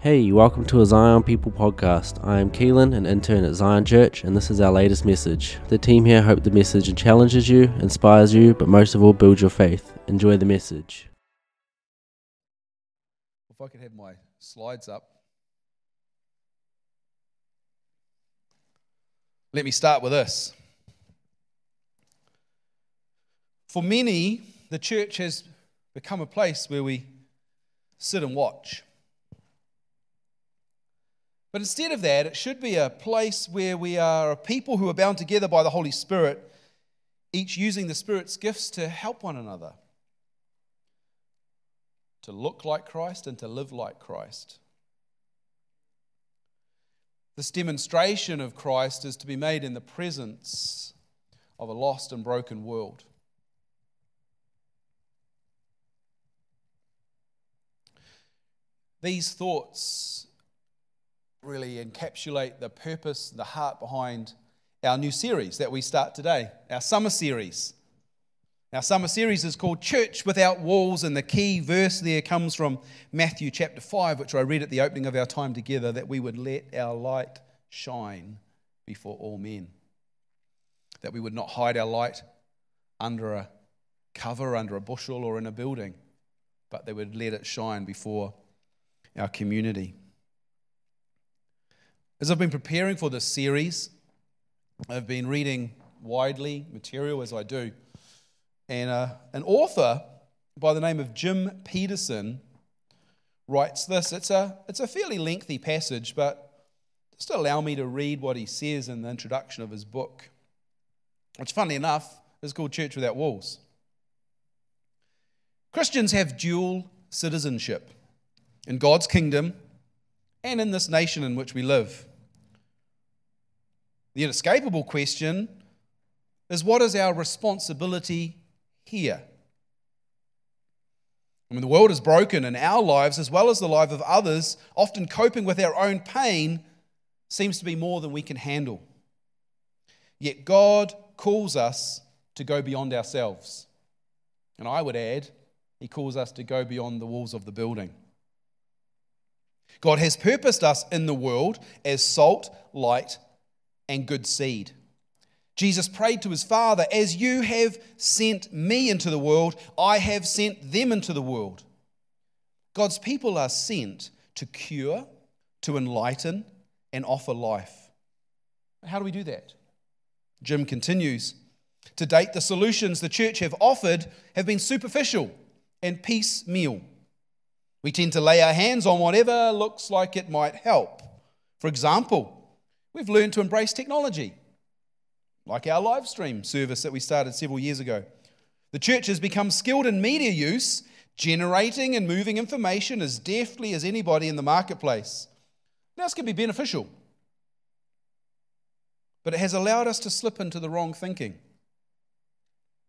Hey, welcome to a Zion People podcast. I am Keelan, an intern at Zion Church, and this is our latest message. The team here hope the message challenges you, inspires you, but most of all, builds your faith. Enjoy the message. If I could have my slides up. Let me start with this. For many, the church has become a place where we sit and watch. But instead of that, it should be a place where we are a people who are bound together by the Holy Spirit, each using the Spirit's gifts to help one another, to look like Christ and to live like Christ. This demonstration of Christ is to be made in the presence of a lost and broken world. These thoughts really encapsulate the purpose, the heart behind our new series that we start today, our summer series. Our summer series is called Church Without Walls, and the key verse there comes from Matthew chapter 5, which I read at the opening of our time together that we would let our light shine before all men. That we would not hide our light under a cover, under a bushel, or in a building, but they would let it shine before our community. As I've been preparing for this series, I've been reading widely material as I do. And uh, an author by the name of Jim Petersen writes this. It's a, it's a fairly lengthy passage, but just allow me to read what he says in the introduction of his book, which, funnily enough, is called Church Without Walls. Christians have dual citizenship in God's kingdom and in this nation in which we live. The inescapable question is what is our responsibility here? I mean, the world is broken, and our lives, as well as the life of others, often coping with our own pain, seems to be more than we can handle. Yet God calls us to go beyond ourselves. And I would add, He calls us to go beyond the walls of the building. God has purposed us in the world as salt, light, and good seed. Jesus prayed to his Father, As you have sent me into the world, I have sent them into the world. God's people are sent to cure, to enlighten, and offer life. How do we do that? Jim continues To date, the solutions the church have offered have been superficial and piecemeal. We tend to lay our hands on whatever looks like it might help. For example, We've learned to embrace technology, like our live stream service that we started several years ago. The church has become skilled in media use, generating and moving information as deftly as anybody in the marketplace. Now, this can be beneficial, but it has allowed us to slip into the wrong thinking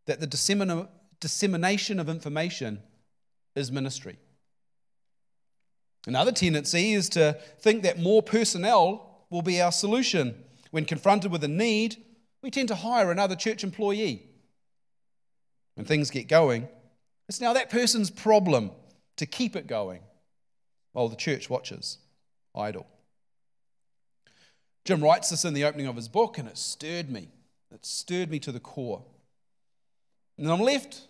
that the dissemination of information is ministry. Another tendency is to think that more personnel will be our solution. When confronted with a need, we tend to hire another church employee. When things get going, it's now that person's problem to keep it going while the church watches, idle. Jim writes this in the opening of his book, and it stirred me. It stirred me to the core. And I'm left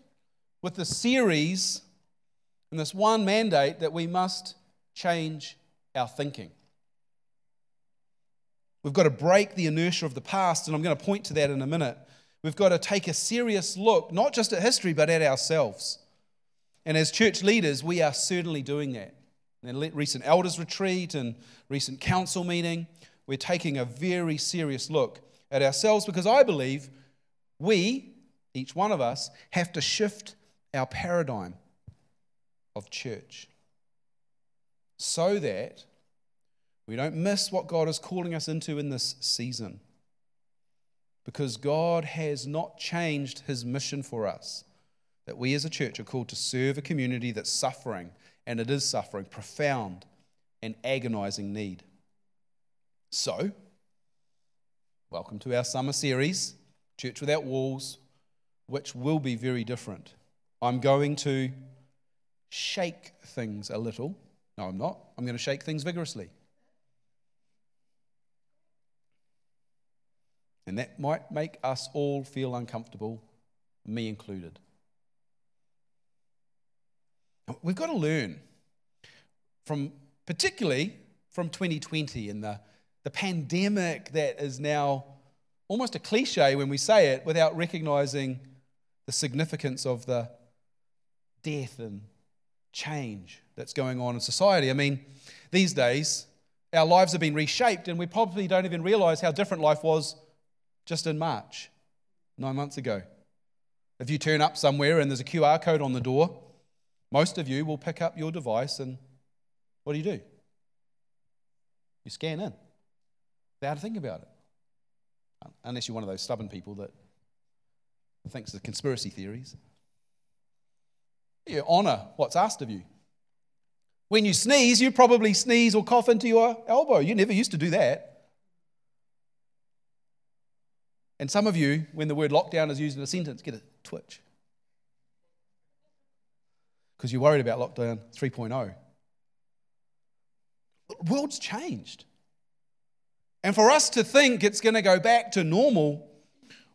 with the series and this one mandate that we must change our thinking. We've got to break the inertia of the past, and I'm going to point to that in a minute. We've got to take a serious look, not just at history, but at ourselves. And as church leaders, we are certainly doing that. In recent elders' retreat and recent council meeting, we're taking a very serious look at ourselves because I believe we, each one of us, have to shift our paradigm of church so that we don't miss what God is calling us into in this season. Because God has not changed his mission for us. That we as a church are called to serve a community that's suffering, and it is suffering, profound and agonizing need. So, welcome to our summer series, Church Without Walls, which will be very different. I'm going to shake things a little No, I'm not. I'm going to shake things vigorously. And that might make us all feel uncomfortable, me included. We've got to learn from, particularly from 2020 and the, the pandemic that is now almost a cliche when we say it without recognizing the significance of the death and change that's going on in society. I mean, these days, our lives have been reshaped, and we probably don't even realize how different life was just in March, nine months ago. If you turn up somewhere and there's a QR code on the door, most of you will pick up your device and what do you do? You scan in without to think about it. Unless you're one of those stubborn people that thinks of conspiracy theories. You honor what's asked of you. When you sneeze, you probably sneeze or cough into your elbow. You never used to do that. And some of you, when the word lockdown is used in a sentence, get a twitch. Because you're worried about lockdown 3.0. The world's changed. And for us to think it's going to go back to normal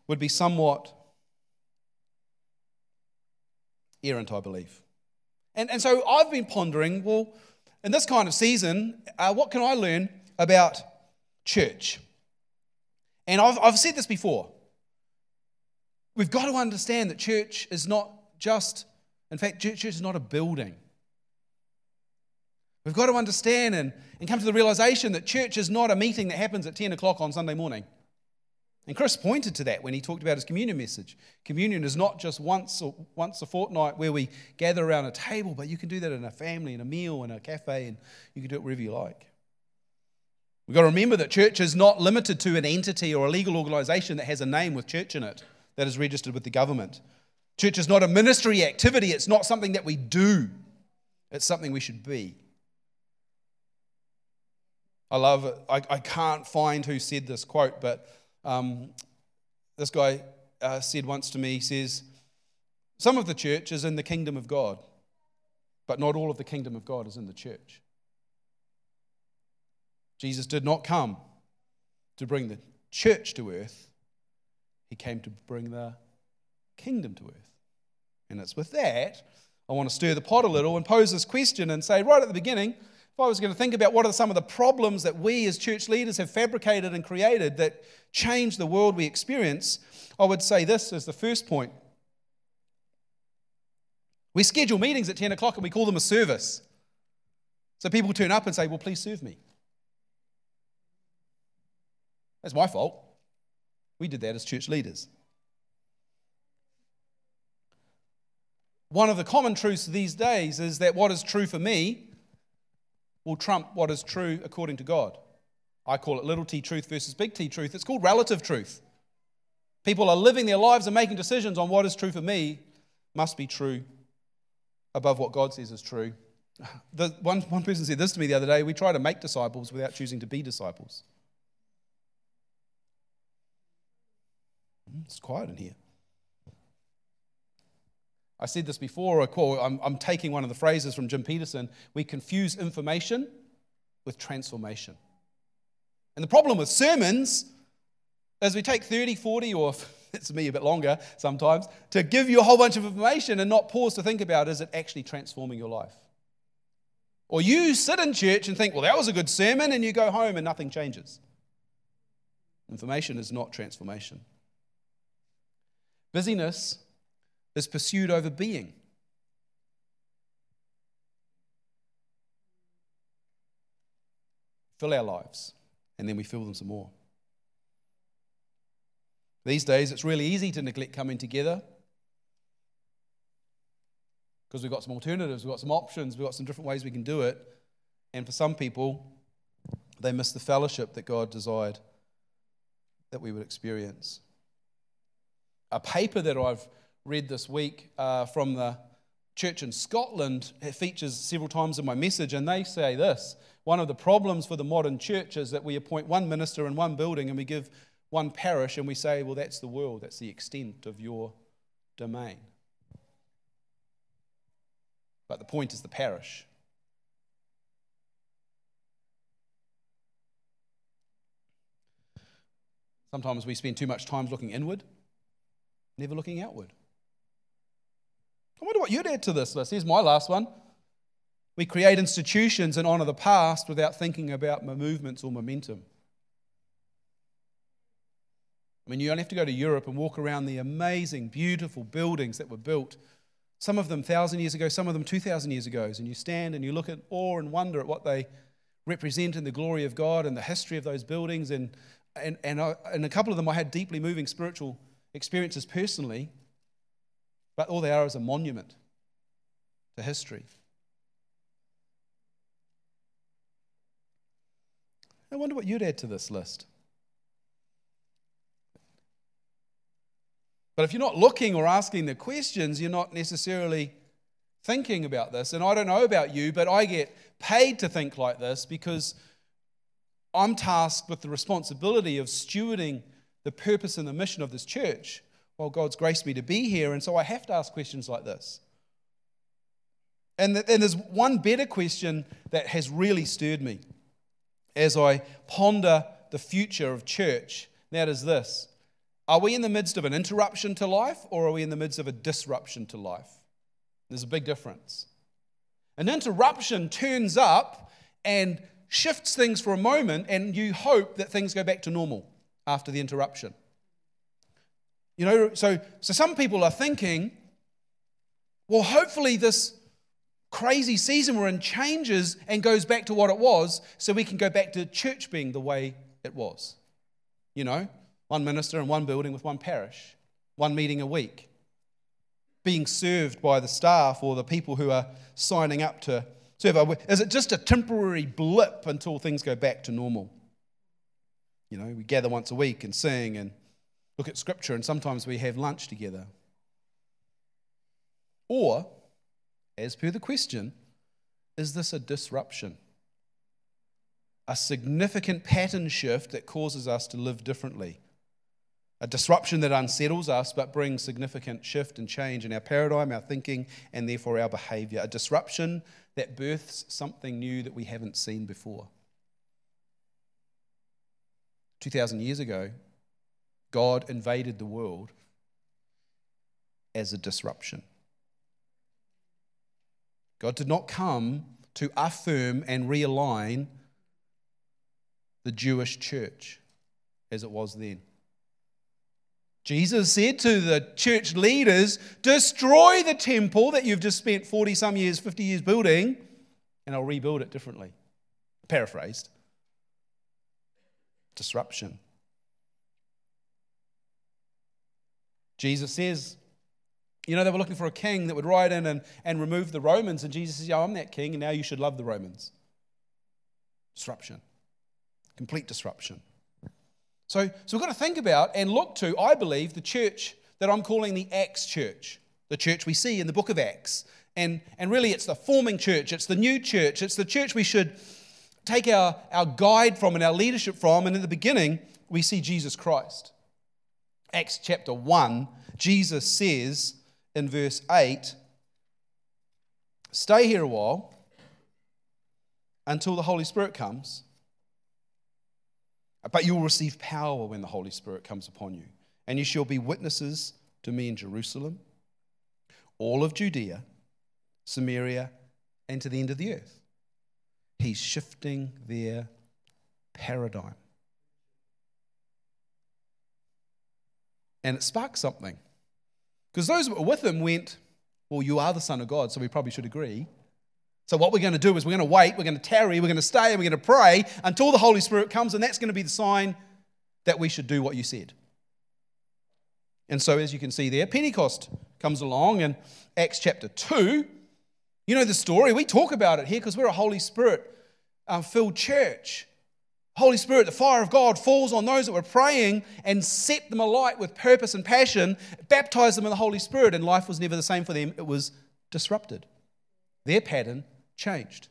would be somewhat errant, I believe. And, and so I've been pondering well, in this kind of season, uh, what can I learn about church? And I've, I've said this before. We've got to understand that church is not just, in fact, church is not a building. We've got to understand and, and come to the realization that church is not a meeting that happens at 10 o'clock on Sunday morning. And Chris pointed to that when he talked about his communion message. Communion is not just once or once a fortnight where we gather around a table, but you can do that in a family, in a meal, in a cafe, and you can do it wherever you like. We've got to remember that church is not limited to an entity or a legal organization that has a name with church in it that is registered with the government. Church is not a ministry activity, it's not something that we do, it's something we should be. I love it. I, I can't find who said this quote, but um, this guy uh, said once to me, he says, Some of the church is in the kingdom of God, but not all of the kingdom of God is in the church. Jesus did not come to bring the church to earth, he came to bring the kingdom to earth. And it's with that I want to stir the pot a little and pose this question and say, right at the beginning, if I was going to think about what are some of the problems that we as church leaders have fabricated and created that change the world we experience, I would say this as the first point. We schedule meetings at 10 o'clock and we call them a service. So people turn up and say, Well, please serve me. That's my fault. We did that as church leaders. One of the common truths these days is that what is true for me will trump what is true according to God. I call it little t truth versus big T truth. It's called relative truth. People are living their lives and making decisions on what is true for me must be true above what God says is true. The, one, one person said this to me the other day we try to make disciples without choosing to be disciples. It's quiet in here. I said this before, I'm, I'm taking one of the phrases from Jim Petersen. We confuse information with transformation. And the problem with sermons is we take 30, 40, or it's me a bit longer sometimes, to give you a whole bunch of information and not pause to think about is it actually transforming your life? Or you sit in church and think, well, that was a good sermon, and you go home and nothing changes. Information is not transformation. Busyness is pursued over being. Fill our lives, and then we fill them some more. These days, it's really easy to neglect coming together because we've got some alternatives, we've got some options, we've got some different ways we can do it. And for some people, they miss the fellowship that God desired that we would experience a paper that I've read this week uh, from the church in Scotland. It features several times in my message, and they say this one of the problems for the modern church is that we appoint one minister in one building and we give one parish and we say, well, that's the world, that's the extent of your domain. But the point is the parish. Sometimes we spend too much time looking inward never looking outward. I wonder what you'd add to this list. Here's my last one. We create institutions and honour the past without thinking about movements or momentum. I mean, you only have to go to Europe and walk around the amazing, beautiful buildings that were built, some of them 1,000 years ago, some of them 2,000 years ago, and you stand and you look at awe and wonder at what they represent in the glory of God and the history of those buildings. And, and, and, I, and a couple of them I had deeply moving spiritual experiences personally, but all they are is a monument to history. I wonder what you'd add to this list. But if you're not looking or asking the questions, you're not necessarily thinking about this. And I don't know about you, but I get paid to think like this because I'm tasked with the responsibility of stewarding the purpose and the mission of this church while God's graced me to be here. And so I have to ask questions like this. And, and there's one better question that has really stirred me as I ponder the future of church. And That is this are we in the midst of an interruption to life or are we in the midst of a disruption to life? There's a big difference. An interruption turns up and shifts things for a moment, and you hope that things go back to normal after the interruption. You know, so, so some people are thinking, well, hopefully this crazy season we're in changes and goes back to what it was so we can go back to church being the way it was. You know, one minister in one building with one parish, one meeting a week, being served by the staff or the people who are signing up to serve. Is it just a temporary blip until things go back to normal? You know, we gather once a week and sing and look at scripture, and sometimes we have lunch together. Or, as per the question, is this a disruption? A significant pattern shift that causes us to live differently? a disruption that unsettles us but brings significant shift and change in our paradigm, our thinking, and therefore our behavior. A disruption that births something new that we haven't seen before. 2,000 years ago, God invaded the world as a disruption. God did not come to affirm and realign the Jewish church as it was then. Jesus said to the church leaders, Destroy the temple that you've just spent 40 some years, 50 years building, and I'll rebuild it differently. Paraphrased. Disruption. Jesus says, you know, they were looking for a king that would ride in and, and remove the Romans, and Jesus says, Yeah, I'm that king, and now you should love the Romans. Disruption. Complete disruption. So, so we've got to think about and look to, I believe, the church that I'm calling the Acts church, the church we see in the book of Acts. And, and really, it's the forming church, it's the new church, it's the church we should take our, our guide from and our leadership from. And in the beginning, we see Jesus Christ. Acts chapter 1, Jesus says in verse 8, Stay here a while until the Holy Spirit comes but you will receive power when the Holy Spirit comes upon you. And you shall be witnesses to me in Jerusalem, all of Judea, Samaria, and to the end of the earth. He's shifting their paradigm. And it sparked something. Because those that were with him went, Well, you are the Son of God, so we probably should agree. So, what we're going to do is we're going to wait, we're going to tarry, we're going to stay, and we're going to pray until the Holy Spirit comes, and that's going to be the sign that we should do what you said. And so, as you can see there, Pentecost comes along in Acts chapter 2. You know the story. We talk about it here because we're a Holy Spirit uh, filled church. Holy Spirit, the fire of God falls on those that were praying and set them alight with purpose and passion, baptized them in the Holy Spirit, and life was never the same for them. It was disrupted. Their pattern changed.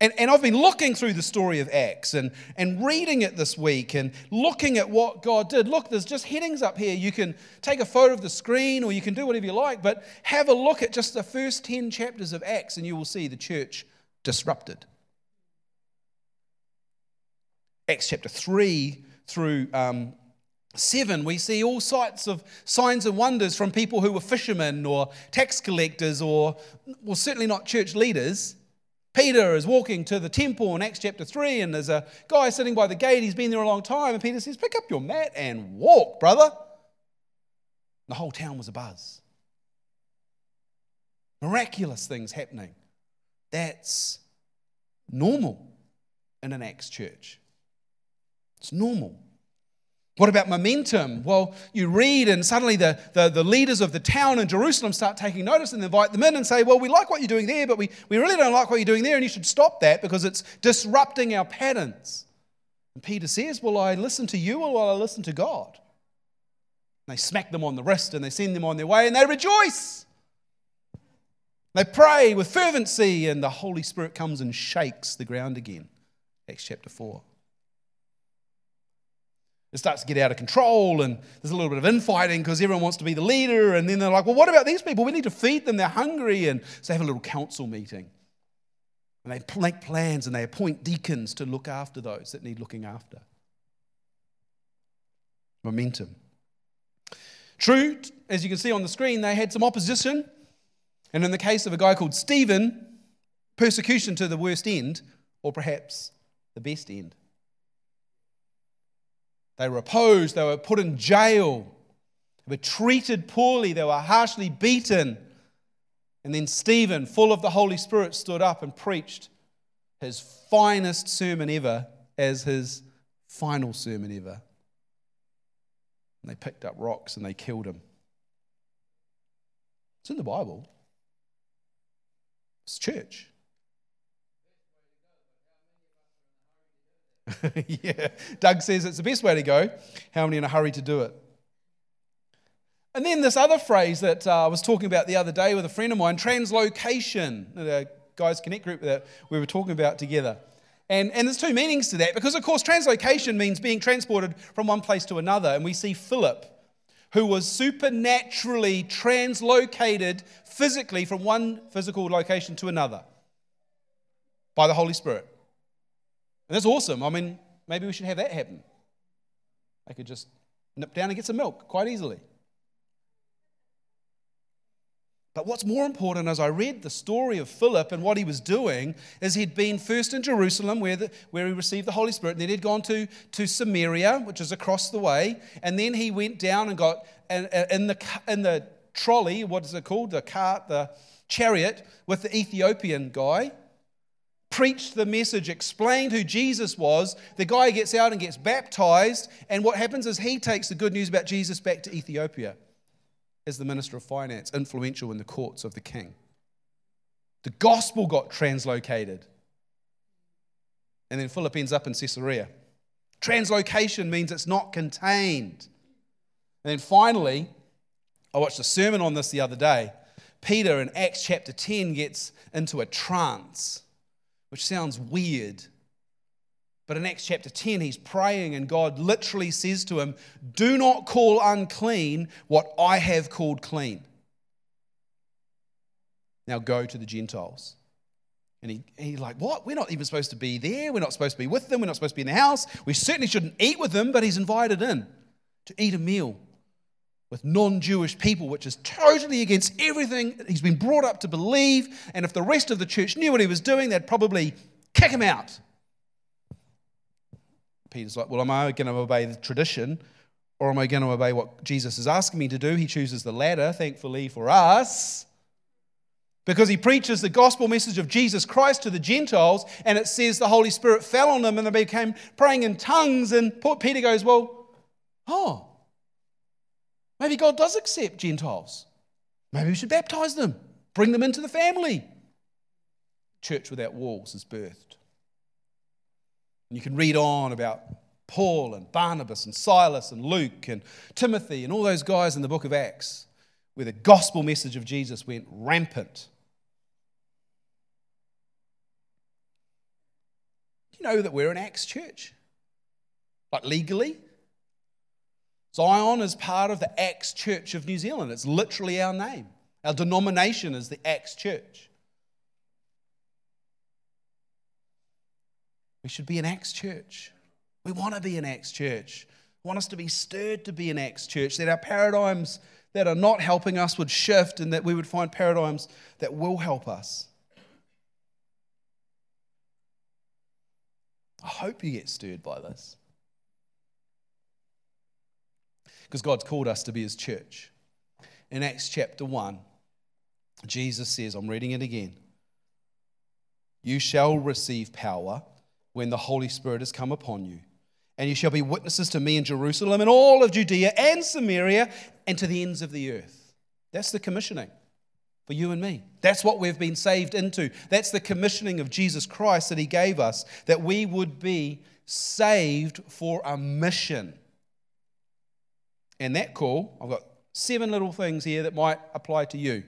And, and I've been looking through the story of Acts and, and reading it this week and looking at what God did. Look, there's just headings up here. You can take a photo of the screen or you can do whatever you like, but have a look at just the first 10 chapters of Acts and you will see the church disrupted. Acts chapter 3 through um, 7, we see all sorts of signs and wonders from people who were fishermen or tax collectors or, well, certainly not church leaders. Peter is walking to the temple in Acts chapter 3, and there's a guy sitting by the gate. He's been there a long time. And Peter says, Pick up your mat and walk, brother. The whole town was abuzz. Miraculous things happening. That's normal in an Acts church. It's normal. What about momentum? Well, you read, and suddenly the, the, the, leaders of the town in Jerusalem start taking notice and invite them in and say, Well, we like what you're doing there, but we, we really don't like what you're doing there, and you should stop that because it's disrupting our patterns. And Peter says, Will I listen to you or will I listen to God? And they smack them on the wrist and they send them on their way and they rejoice. They pray with fervency, and the Holy Spirit comes and shakes the ground again. Acts chapter 4 it starts to get out of control and there's a little bit of infighting because everyone wants to be the leader. And then they're like, well, what about these people? We need to feed them. They're hungry. And so they have a little council meeting. And they make plans and they appoint deacons to look after those that need looking after. Momentum. True, as you can see on the screen, they had some opposition. And in the case of a guy called Stephen, persecution to the worst end, or perhaps the best end. They were opposed, they were put in jail, they were treated poorly, they were harshly beaten. And then Stephen, full of the Holy Spirit, stood up and preached his finest sermon ever as his final sermon ever. And they picked up rocks and they killed him. It's in the Bible. It's church. yeah, Doug says it's the best way to go. How many in a hurry to do it? And then this other phrase that uh, I was talking about the other day with a friend of mine translocation, the guys' connect group that we were talking about together. And, and there's two meanings to that because, of course, translocation means being transported from one place to another. And we see Philip, who was supernaturally translocated physically from one physical location to another by the Holy Spirit. And that's awesome. I mean, maybe we should have that happen. I could just nip down and get some milk quite easily. But what's more important as I read the story of Philip and what he was doing is he'd been first in Jerusalem where, the, where he received the Holy Spirit, and then he'd gone to, to Samaria, which is across the way, and then he went down and got in, in, the, in the trolley, what is it called? The cart, the chariot with the Ethiopian guy preached the message, explained who Jesus was. The guy gets out and gets baptized. And what happens is he takes the good news about Jesus back to Ethiopia as the minister of finance, influential in the courts of the king. The gospel got translocated. And then Philip ends up in Caesarea. Translocation means it's not contained. And then finally, I watched a sermon on this the other day. Peter in Acts chapter 10 gets into a trance which sounds weird. But in Acts chapter 10, he's praying, and God literally says to him, Do not call unclean what I have called clean. Now go to the Gentiles. And he, he's like, What? We're not even supposed to be there. We're not supposed to be with them. We're not supposed to be in the house. We certainly shouldn't eat with them, but he's invited in to eat a meal with non Jewish people, which is totally against everything he's been brought up to believe. And if the rest of the church knew what he was doing, they'd probably kick him out. Peter's like, Well, am I going to obey the tradition or am I going to obey what Jesus is asking me to do? He chooses the latter, thankfully for us. Because he preaches the gospel message of Jesus Christ to the Gentiles, and it says the Holy Spirit fell on them and they became praying in tongues. And Peter goes, Well, oh, Maybe God does accept Gentiles. Maybe we should baptize them, bring them into the family. Church without walls is birthed. And you can read on about Paul and Barnabas and Silas and Luke and Timothy and all those guys in the book of Acts where the gospel message of Jesus went rampant. You know that we're an Acts church? Like legally? Zion is part of the Acts Church of New Zealand. It's literally our name. Our denomination is the Acts Church. We should be an Acts church. We want to be an Acts church. We want us to be stirred to be an Acts church, that our paradigms that are not helping us would shift and that we would find paradigms that will help us. I hope you get stirred by this. Because God's called us to be his church. In Acts chapter 1, Jesus says, I'm reading it again. You shall receive power when the Holy Spirit has come upon you. And you shall be witnesses to me in Jerusalem and all of Judea and Samaria and to the ends of the earth. That's the commissioning for you and me. That's what we've been saved into. That's the commissioning of Jesus Christ that He gave us, that we would be saved for a mission. And that call, I've got seven little things here that might apply to you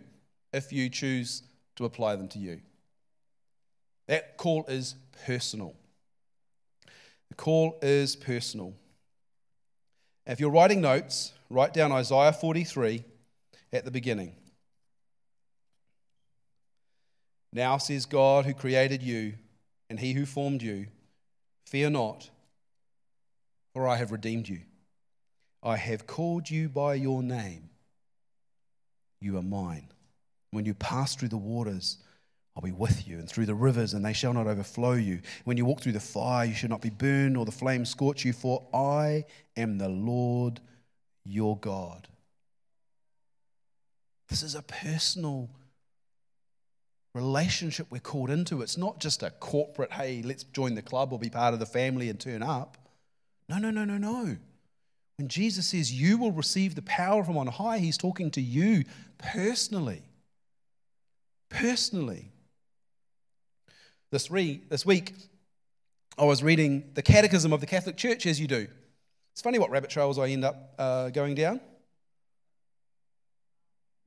if you choose to apply them to you. That call is personal. The call is personal. If you're writing notes, write down Isaiah 43 at the beginning. Now says God who created you and he who formed you, fear not, for I have redeemed you. I have called you by your name. You are mine. When you pass through the waters, I'll be with you, and through the rivers, and they shall not overflow you. When you walk through the fire, you shall not be burned, or the flames scorch you, for I am the Lord your God. This is a personal relationship we're called into. It's not just a corporate, hey, let's join the club or be part of the family and turn up. No, no, no, no, no. When Jesus says you will receive the power from on high, he's talking to you personally. Personally. This, re- this week, I was reading the Catechism of the Catholic Church, as you do. It's funny what rabbit trails I end up uh, going down.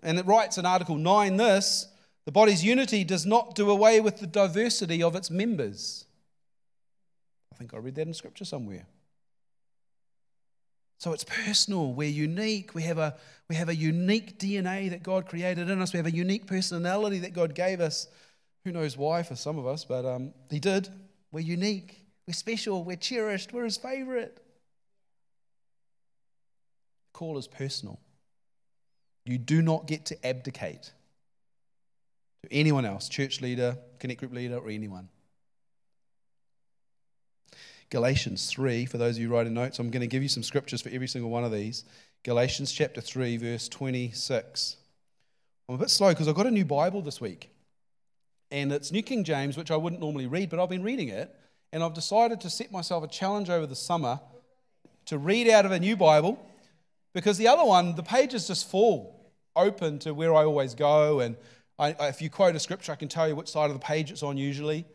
And it writes in Article 9 this the body's unity does not do away with the diversity of its members. I think I read that in Scripture somewhere. So it's personal. We're unique. We have, a, we have a unique DNA that God created in us. We have a unique personality that God gave us. Who knows why for some of us, but um, He did. We're unique. We're special. We're cherished. We're His favorite. Call is personal. You do not get to abdicate to anyone else, church leader, connect group leader, or anyone. Galatians 3, for those of you writing notes, I'm going to give you some scriptures for every single one of these. Galatians chapter 3, verse 26. I'm a bit slow because I've got a new Bible this week. And it's New King James, which I wouldn't normally read, but I've been reading it. And I've decided to set myself a challenge over the summer to read out of a new Bible because the other one, the pages just fall open to where I always go. And I, if you quote a scripture, I can tell you which side of the page it's on usually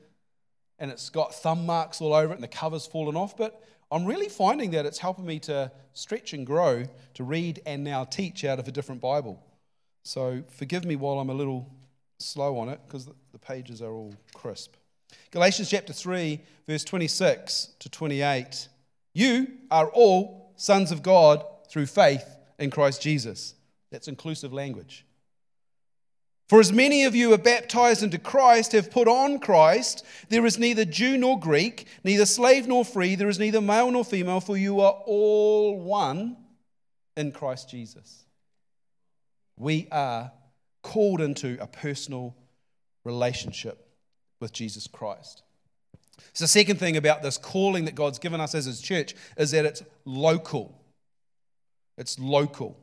and it's got thumb marks all over it and the cover's fallen off. But I'm really finding that it's helping me to stretch and grow to read and now teach out of a different Bible. So forgive me while I'm a little slow on it because the pages are all crisp. Galatians chapter 3, verse 26 to 28. You are all sons of God through faith in Christ Jesus. That's inclusive language. For as many of you are baptized into Christ, have put on Christ, there is neither Jew nor Greek, neither slave nor free, there is neither male nor female, for you are all one in Christ Jesus. We are called into a personal relationship with Jesus Christ. So, the second thing about this calling that God's given us as His church is that it's local. It's local.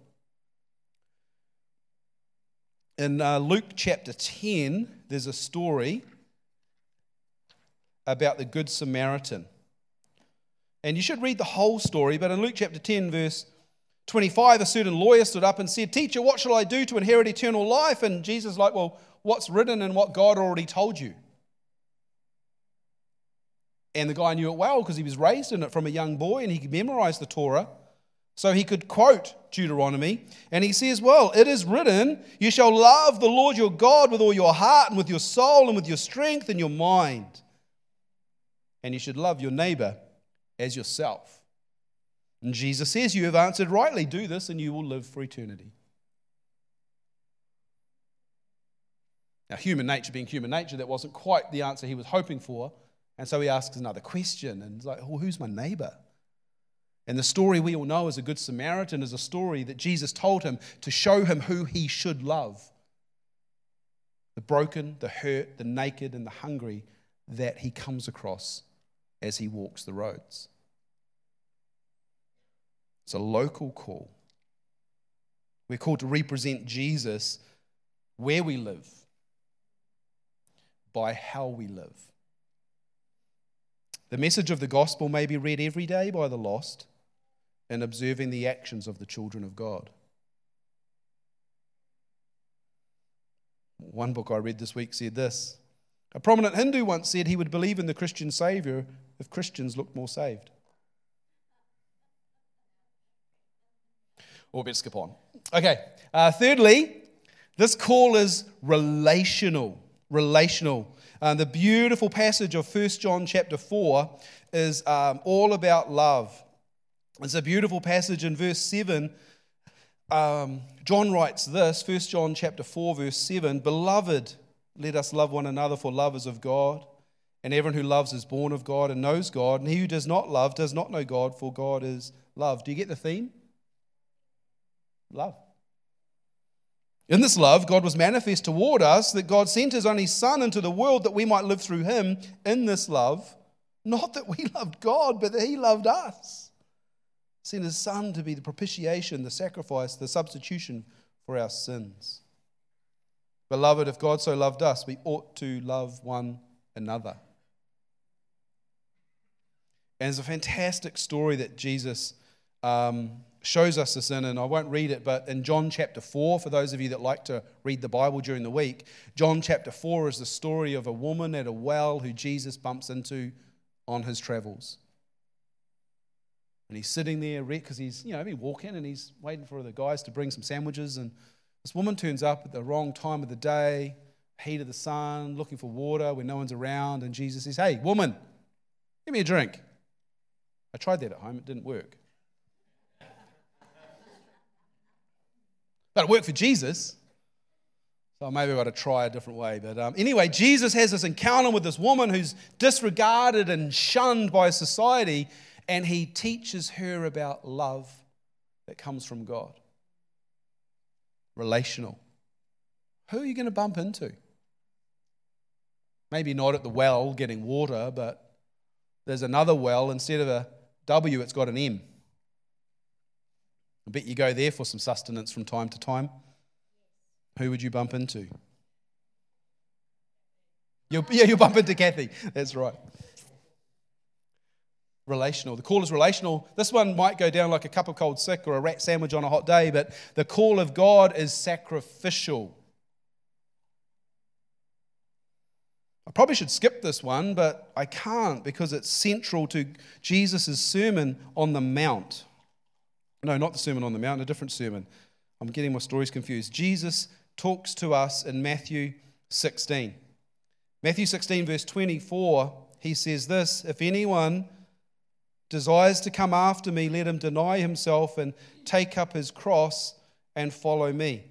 In uh, Luke chapter 10, there's a story about the Good Samaritan. And you should read the whole story, but in Luke chapter 10, verse 25, a certain lawyer stood up and said, Teacher, what shall I do to inherit eternal life? And Jesus, like, well, what's written and what God already told you? And the guy knew it well because he was raised in it from a young boy and he memorized the Torah. So he could quote Deuteronomy, and he says, Well, it is written, You shall love the Lord your God with all your heart and with your soul and with your strength and your mind. And you should love your neighbor as yourself. And Jesus says, You have answered rightly. Do this, and you will live for eternity. Now, human nature being human nature, that wasn't quite the answer he was hoping for. And so he asks another question, and he's like, well, who's my neighbor? And the story we all know as a Good Samaritan is a story that Jesus told him to show him who he should love the broken, the hurt, the naked, and the hungry that he comes across as he walks the roads. It's a local call. We're called to represent Jesus where we live, by how we live. The message of the gospel may be read every day by the lost and observing the actions of the children of God. One book I read this week said this A prominent Hindu once said he would believe in the Christian Savior if Christians looked more saved. Or better skip on. Okay, uh, thirdly, this call is relational. Relational. Uh, the beautiful passage of 1 John chapter 4 is um, all about love. It's a beautiful passage in verse 7. Um, John writes this, 1 John chapter 4, verse 7 Beloved, let us love one another, for love is of God. And everyone who loves is born of God and knows God. And he who does not love does not know God, for God is love. Do you get the theme? Love. In this love, God was manifest toward us that God sent his only Son into the world that we might live through him in this love. Not that we loved God, but that he loved us sent his son to be the propitiation, the sacrifice, the substitution for our sins. Beloved, if God so loved us, we ought to love one another. And it's a fantastic story that Jesus um, shows us this in, and I won't read it, but in John chapter 4, for those of you that like to read the Bible during the week, John chapter 4 is the story of a woman at a well who Jesus bumps into on his travels. And he's sitting there because he's, you know, been walking and he's waiting for the guys to bring some sandwiches. And this woman turns up at the wrong time of the day, heat of the sun, looking for water when no one's around. And Jesus says, Hey, woman, give me a drink. I tried that at home, it didn't work. But it worked for Jesus. So maybe I've got to try a different way. But um, anyway, Jesus has this encounter with this woman who's disregarded and shunned by society and he teaches her about love that comes from God. Relational. Who are you going to bump into? Maybe not at the well getting water, but there's another well. Instead of a W, it's got an M. I bet you go there for some sustenance from time to time. Who would you bump into? You'll, yeah, you'll bump into Kathy. That's right relational. The call is relational. This one might go down like a cup of cold sick or a rat sandwich on a hot day, but the call of God is sacrificial. I probably should skip this one, but I can't because it's central to Jesus' Sermon on the Mount. No, not the Sermon on the Mount, a different sermon. I'm getting my stories confused. Jesus talks to us in Matthew 16. Matthew 16, verse 24, he says this If anyone desires to come after me, let him deny himself and take up his cross and follow me.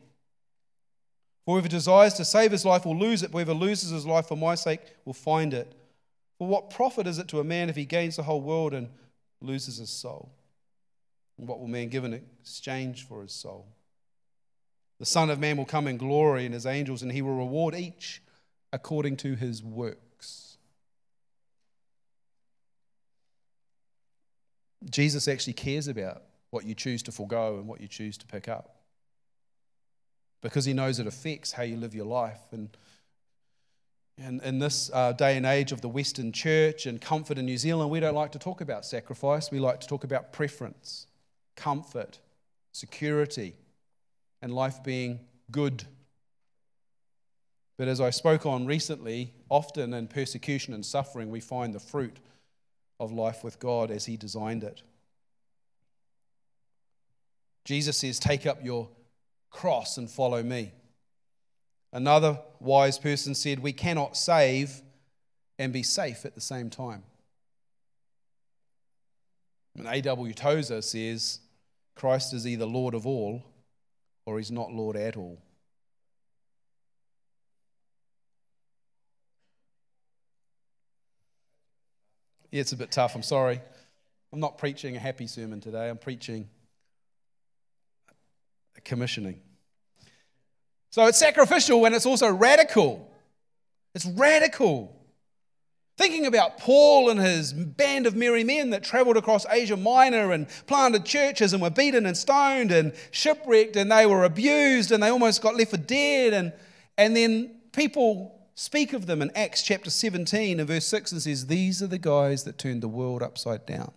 For whoever desires to save his life will lose it, but whoever loses his life for my sake will find it. For what profit is it to a man if he gains the whole world and loses his soul? And what will man give in exchange for his soul? The Son of Man will come in glory and his angels, and he will reward each according to his works. Jesus actually cares about what you choose to forego and what you choose to pick up. Because he knows it affects how you live your life. And, and in this uh, day and age of the Western church and comfort in New Zealand, we don't like to talk about sacrifice. We like to talk about preference, comfort, security, and life being good. But as I spoke on recently, often in persecution and suffering, we find the fruit of life with God as He designed it. Jesus says, Take up your cross and follow me. Another wise person said, We cannot save and be safe at the same time. And A.W. Tozer says, Christ is either Lord of all or he's not Lord at all. Yeah, it's a bit tough. I'm sorry. I'm not preaching a happy sermon today. I'm preaching a commissioning. So it's sacrificial and it's also radical. It's radical. Thinking about Paul and his band of merry men that traveled across Asia Minor and planted churches and were beaten and stoned and shipwrecked and they were abused and they almost got left for dead. And, and then people speak of them in Acts chapter 17 and verse 6 and says, These are the guys that turned the world upside down.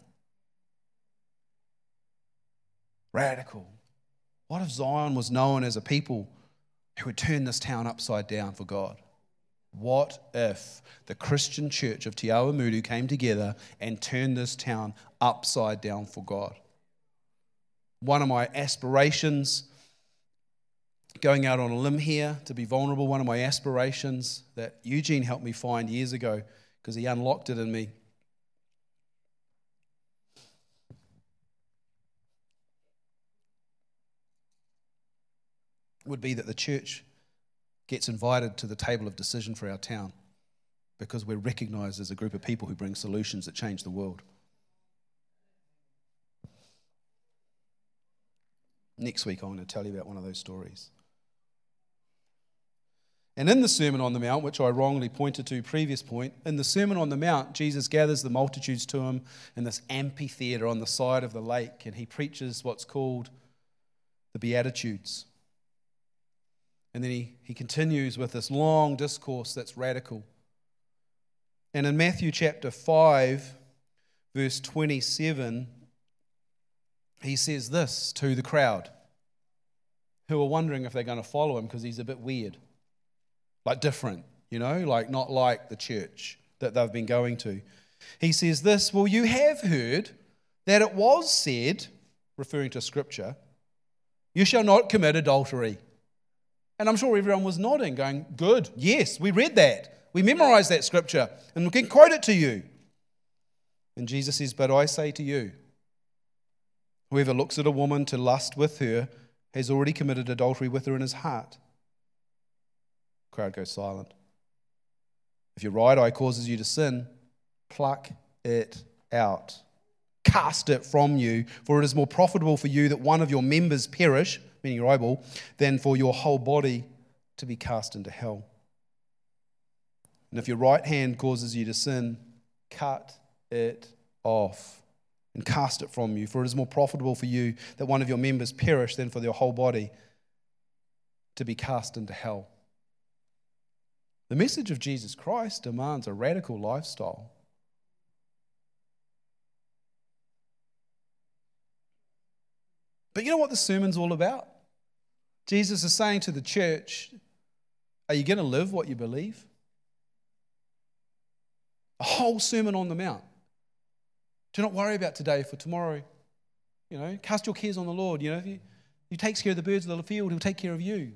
Radical. What if Zion was known as a people who would turn this town upside down for God? What if the Christian church of Te Awamutu came together and turned this town upside down for God? One of my aspirations, going out on a limb here to be vulnerable, one of my aspirations that Eugene helped me find years ago because he unlocked it in me. Would be that the church gets invited to the table of decision for our town because we're recognized as a group of people who bring solutions that change the world. Next week, I'm going to tell you about one of those stories. And in the Sermon on the Mount, which I wrongly pointed to previous point, in the Sermon on the Mount, Jesus gathers the multitudes to him in this amphitheater on the side of the lake, and he preaches what's called the Beatitudes. And then he, he continues with this long discourse that's radical. And in Matthew chapter 5, verse 27, he says this to the crowd who are wondering if they're going to follow him because he's a bit weird, like different, you know, like not like the church that they've been going to. He says this Well, you have heard that it was said, referring to scripture, you shall not commit adultery. And I'm sure everyone was nodding, going, Good, yes, we read that. We memorized that scripture, and we can quote it to you. And Jesus says, But I say to you, whoever looks at a woman to lust with her has already committed adultery with her in his heart. Crowd goes silent. If your right eye causes you to sin, pluck it out. Cast it from you, for it is more profitable for you that one of your members perish meaning your eyeball, than for your whole body to be cast into hell. And if your right hand causes you to sin, cut it off and cast it from you, for it is more profitable for you that one of your members perish than for your whole body to be cast into hell. The message of Jesus Christ demands a radical lifestyle. But you know what the sermon's all about? Jesus is saying to the church, Are you going to live what you believe? A whole Sermon on the Mount. Do not worry about today, for tomorrow, you know, cast your cares on the Lord. You know, if he, he takes care of the birds of the field, he'll take care of you.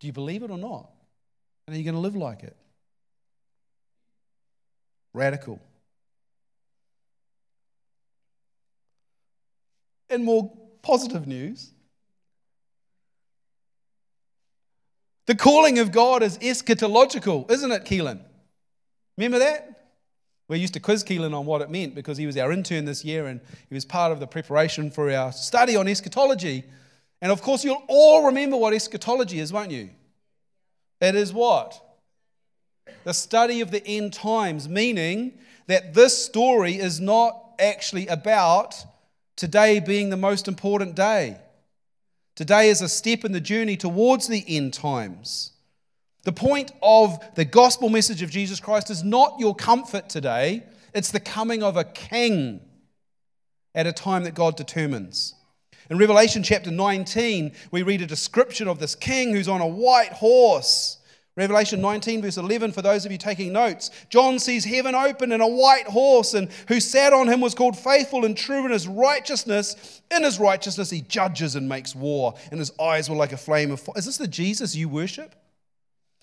Do you believe it or not? And are you going to live like it? Radical. In more positive news, The calling of God is eschatological, isn't it, Keelan? Remember that? We used to quiz Keelan on what it meant because he was our intern this year and he was part of the preparation for our study on eschatology. And of course, you'll all remember what eschatology is, won't you? It is what? The study of the end times, meaning that this story is not actually about today being the most important day. Today is a step in the journey towards the end times. The point of the gospel message of Jesus Christ is not your comfort today, it's the coming of a king at a time that God determines. In Revelation chapter 19, we read a description of this king who's on a white horse. Revelation 19, verse 11, for those of you taking notes, John sees heaven open and a white horse, and who sat on him was called faithful and true in his righteousness. In his righteousness, he judges and makes war, and his eyes were like a flame of fire. Is this the Jesus you worship?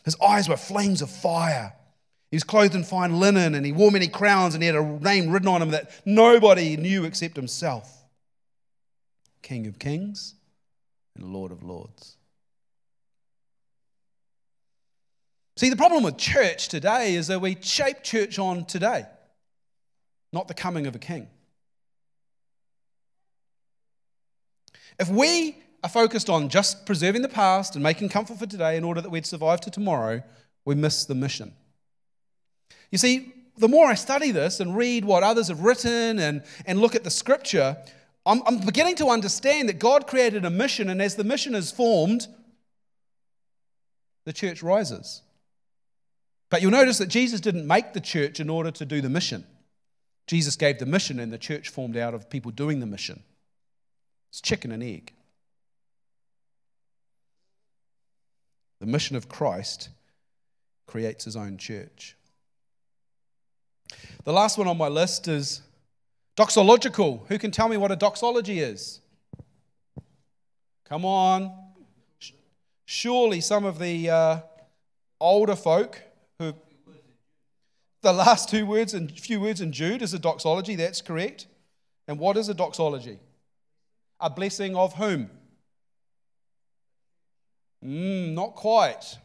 His eyes were flames of fire. He was clothed in fine linen, and he wore many crowns, and he had a name written on him that nobody knew except himself King of kings and Lord of lords. See, the problem with church today is that we shape church on today. not the coming of a king. If we are focused on just preserving the past and making comfort for today in order that we'd survive to tomorrow, we miss the mission. You see, the more I study this and read what others have written and, and look at the scripture, I'm, I'm beginning to understand that God created a mission, and as the mission is formed, the church rises. But you'll notice that Jesus didn't make the church in order to do the mission. Jesus gave the mission, and the church formed out of people doing the mission. It's chicken and egg. The mission of Christ creates his own church. The last one on my list is doxological. Who can tell me what a doxology is? Come on. Surely some of the uh, older folk who. The last two words and few words in Jude is a doxology, that's correct. And what is a doxology? A blessing of whom? Mm, not quite.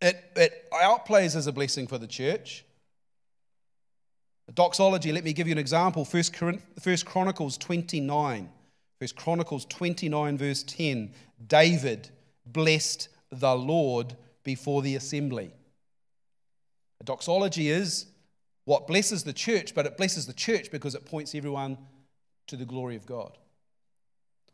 It, it outplays as a blessing for the church. Doxology, let me give you an example. First Chronicles 29. First Chronicles 29, verse 10. David blessed the Lord before the assembly. A doxology is what blesses the church, but it blesses the church because it points everyone to the glory of God.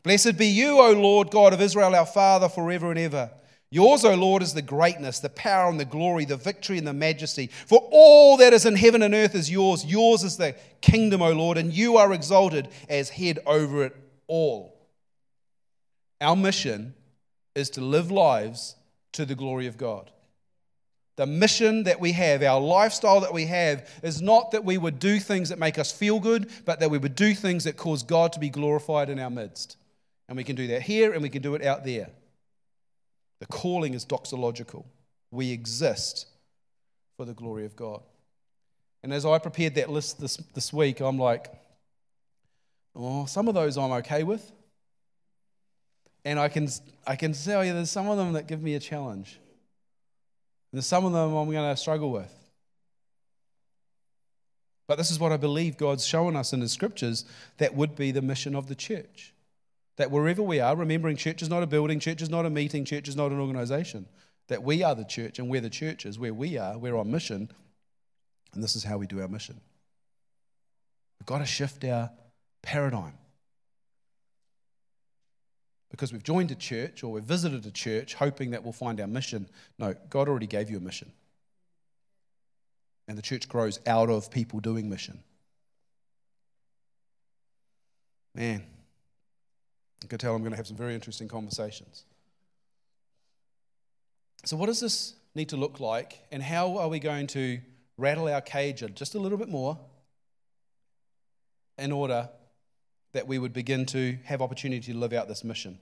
Blessed be you, O Lord God of Israel, our Father, forever and ever. Yours, O Lord, is the greatness, the power and the glory, the victory and the majesty. For all that is in heaven and earth is yours. Yours is the kingdom, O Lord, and you are exalted as head over it all. Our mission is to live lives to the glory of God. The mission that we have, our lifestyle that we have, is not that we would do things that make us feel good, but that we would do things that cause God to be glorified in our midst. And we can do that here and we can do it out there. The calling is doxological. We exist for the glory of God. And as I prepared that list this, this week, I'm like, oh, some of those I'm okay with. And I can, I can tell you there's some of them that give me a challenge. And there's some of them I'm going to struggle with. But this is what I believe God's shown us in His scriptures that would be the mission of the church. That wherever we are, remembering church is not a building, church is not a meeting, church is not an organization. That we are the church and where the church is, where we are, we're on mission. And this is how we do our mission. We've got to shift our paradigm. Because we've joined a church or we've visited a church hoping that we'll find our mission. No, God already gave you a mission. And the church grows out of people doing mission. Man, you can tell I'm going to have some very interesting conversations. So, what does this need to look like, and how are we going to rattle our cage just a little bit more in order that we would begin to have opportunity to live out this mission?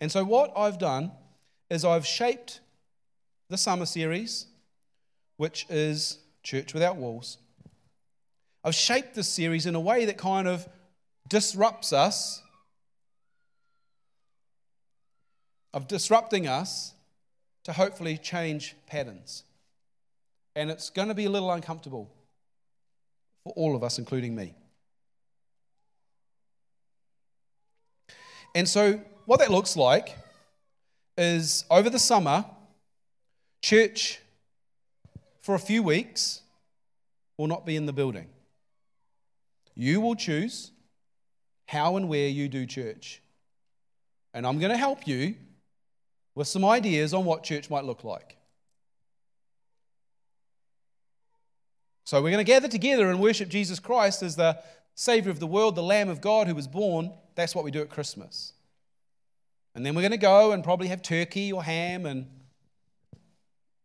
And so, what I've done is I've shaped the summer series, which is Church Without Walls. I've shaped this series in a way that kind of disrupts us of disrupting us to hopefully change patterns. And it's going to be a little uncomfortable for all of us, including me. And so, what that looks like is over the summer, church for a few weeks will not be in the building. You will choose how and where you do church. And I'm going to help you with some ideas on what church might look like. So we're going to gather together and worship Jesus Christ as the Savior of the world, the Lamb of God who was born. That's what we do at Christmas. And then we're going to go and probably have turkey or ham and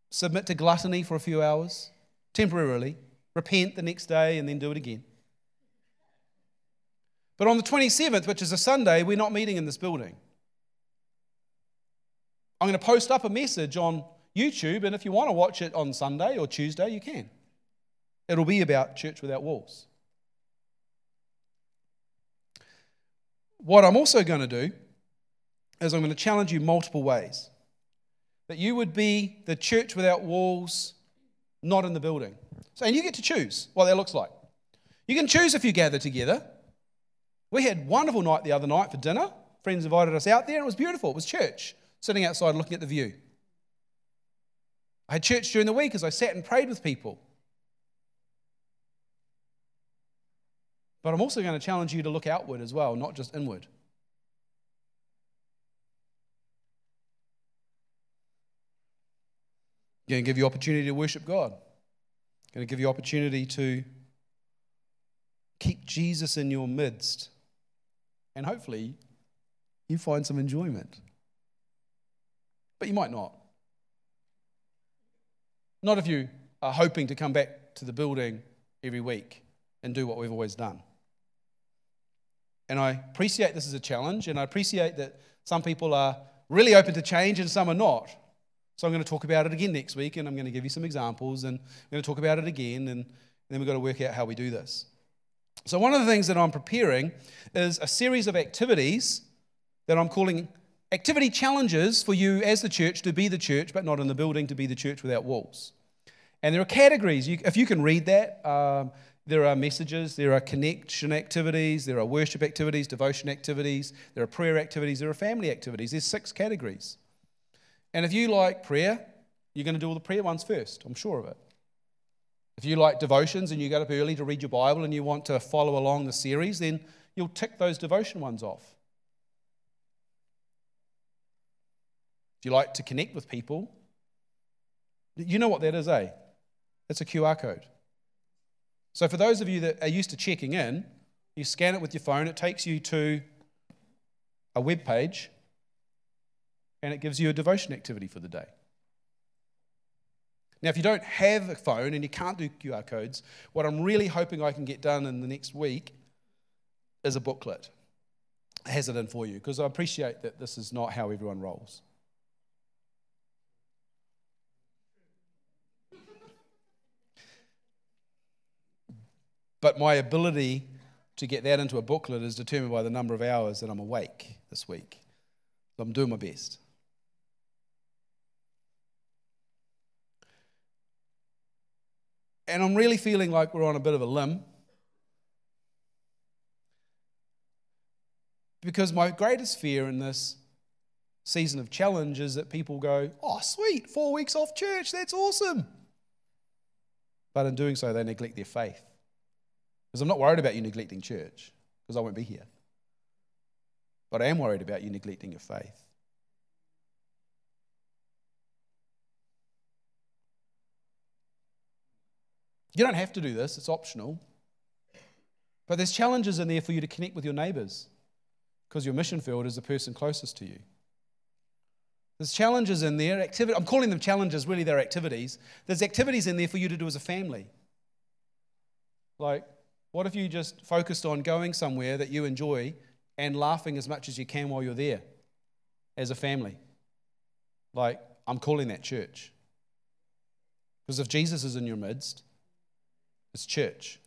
submit to gluttony for a few hours, temporarily, repent the next day, and then do it again. But on the 27th, which is a Sunday, we're not meeting in this building. I'm going to post up a message on YouTube, and if you want to watch it on Sunday or Tuesday, you can. It'll be about Church Without Walls. What I'm also going to do is I'm going to challenge you multiple ways. That you would be the church without walls, not in the building. So, and you get to choose what that looks like. You can choose if you gather together. We had wonderful night the other night for dinner. Friends invited us out there, and it was beautiful. It was church, sitting outside looking at the view. I had church during the week as I sat and prayed with people. But I'm also going to challenge you to look outward as well, not just inward. Going to give you opportunity to worship God. Going to give you opportunity to keep Jesus in your midst. And hopefully, you find some enjoyment. But you might not. Not if you are hoping to come back to the building every week and do what we've always done. And I appreciate this is a challenge, and I appreciate that some people are really open to change and some are not. So I'm going to talk about it again next week, and I'm going to give you some examples, and I'm going to talk about it again, and then we've got to work out how we do this. So, one of the things that I'm preparing is a series of activities that I'm calling activity challenges for you as the church to be the church, but not in the building, to be the church without walls. And there are categories. You, if you can read that, um, there are messages, there are connection activities, there are worship activities, devotion activities, there are prayer activities, there are family activities. There's six categories. And if you like prayer, you're going to do all the prayer ones first, I'm sure of it. If you like devotions and you get up early to read your Bible and you want to follow along the series, then you'll tick those devotion ones off. You like to connect with people, you know what that is, eh? It's a QR code. So, for those of you that are used to checking in, you scan it with your phone, it takes you to a web page, and it gives you a devotion activity for the day. Now, if you don't have a phone and you can't do QR codes, what I'm really hoping I can get done in the next week is a booklet. It has it in for you because I appreciate that this is not how everyone rolls. But my ability to get that into a booklet is determined by the number of hours that I'm awake this week. So I'm doing my best. And I'm really feeling like we're on a bit of a limb. Because my greatest fear in this season of challenge is that people go, oh, sweet, four weeks off church, that's awesome. But in doing so, they neglect their faith. Because I'm not worried about you neglecting church, because I won't be here. But I am worried about you neglecting your faith. You don't have to do this, it's optional. But there's challenges in there for you to connect with your neighbors because your mission field is the person closest to you. There's challenges in there, activity, I'm calling them challenges, really they're activities. There's activities in there for you to do as a family. Like, what if you just focused on going somewhere that you enjoy and laughing as much as you can while you're there as a family? Like, I'm calling that church. Because if Jesus is in your midst, it's church.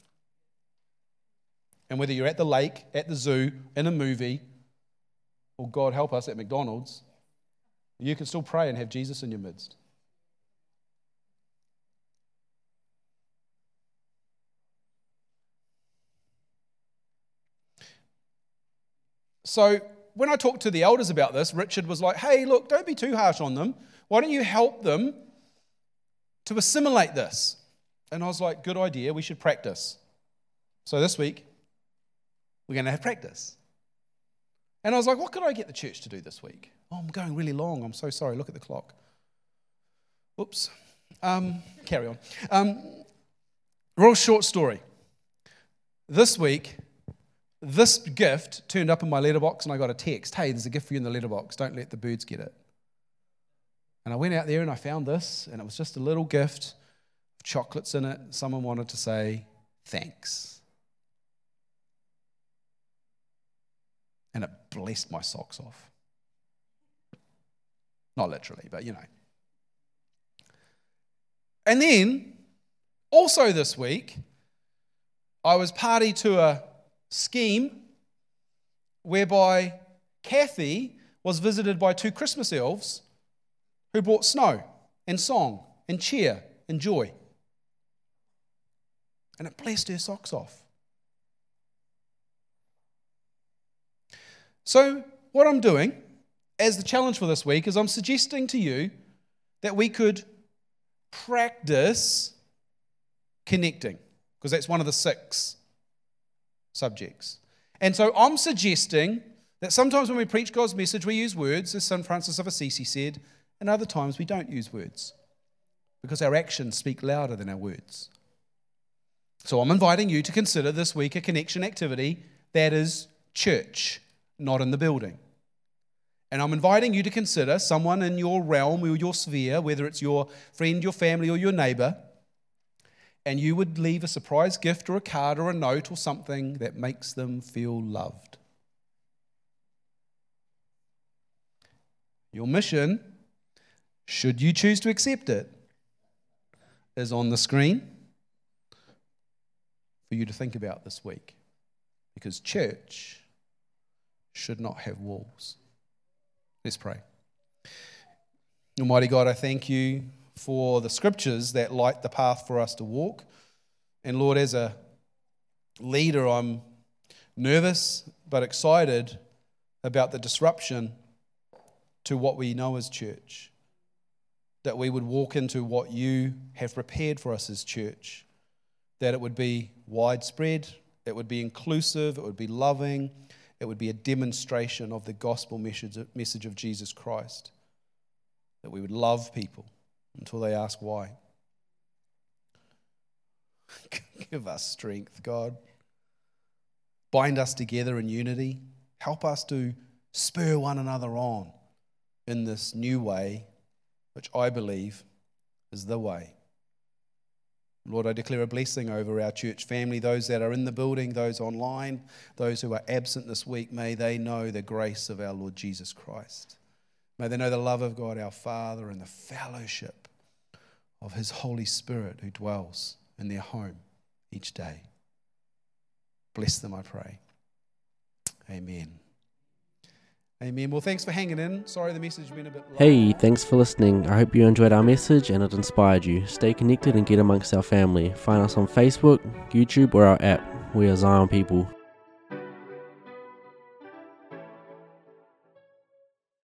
And whether you're at the lake, at the zoo, in a movie, or God help us at McDonald's, you can still pray and have Jesus in your midst. So, when I talked to the elders about this, Richard was like, hey, look, don't be too harsh on them. Why don't you help them to assimilate this? And I was like, good idea, we should practice. So this week, we're going to have practice. And I was like, what could I get the church to do this week? Oh, I'm going really long. I'm so sorry. Look at the clock. Oops. Um, carry on. Um, real short story. This week, this gift turned up in my letterbox, and I got a text Hey, there's a gift for you in the letterbox. Don't let the birds get it. And I went out there and I found this, and it was just a little gift chocolates in it. Someone wanted to say thanks. And it blessed my socks off. Not literally, but you know. And then, also this week, I was party to a scheme whereby Kathy was visited by two Christmas elves who brought snow and song and cheer and joy. And it blessed her socks off. So, what I'm doing as the challenge for this week is I'm suggesting to you that we could practice connecting, because that's one of the six subjects. And so I'm suggesting that sometimes when we preach God's message, we use words, as St. Francis of Assisi said, and other times we don't use words because our actions speak louder than our words. So I'm inviting you to consider this week a connection activity that is church, not in the building. And I'm inviting you to consider someone in your realm or your sphere, whether it's your friend, your family, or your neighbor, and you would leave a surprise gift or a card or a note or something that makes them feel loved. Your mission, should you choose to accept it, is on the screen for you to think about this week. Because church should not have walls. Let's pray. Almighty God, I thank you for the scriptures that light the path for us to walk. And Lord, as a leader, I'm nervous but excited about the disruption to what we know as church. That we would walk into what you have prepared for us as church. That it would be widespread, it would be inclusive, it would be loving, it would be a demonstration of the gospel message of Jesus Christ. That we would love people until they ask why. Give us strength, God. Bind us together in unity. Help us to spur one another on in this new way, which I believe is the way. Lord, I declare a blessing over our church family, those that are in the building, those online, those who are absent this week. May they know the grace of our Lord Jesus Christ. May they know the love of God our Father and the fellowship of His Holy Spirit who dwells in their home each day. Bless them, I pray. Amen. Amen. Well, thanks for hanging in. Sorry the message been a bit. Long. Hey, thanks for listening. I hope you enjoyed our message and it inspired you. Stay connected and get amongst our family. Find us on Facebook, YouTube, or our app. We are Zion People.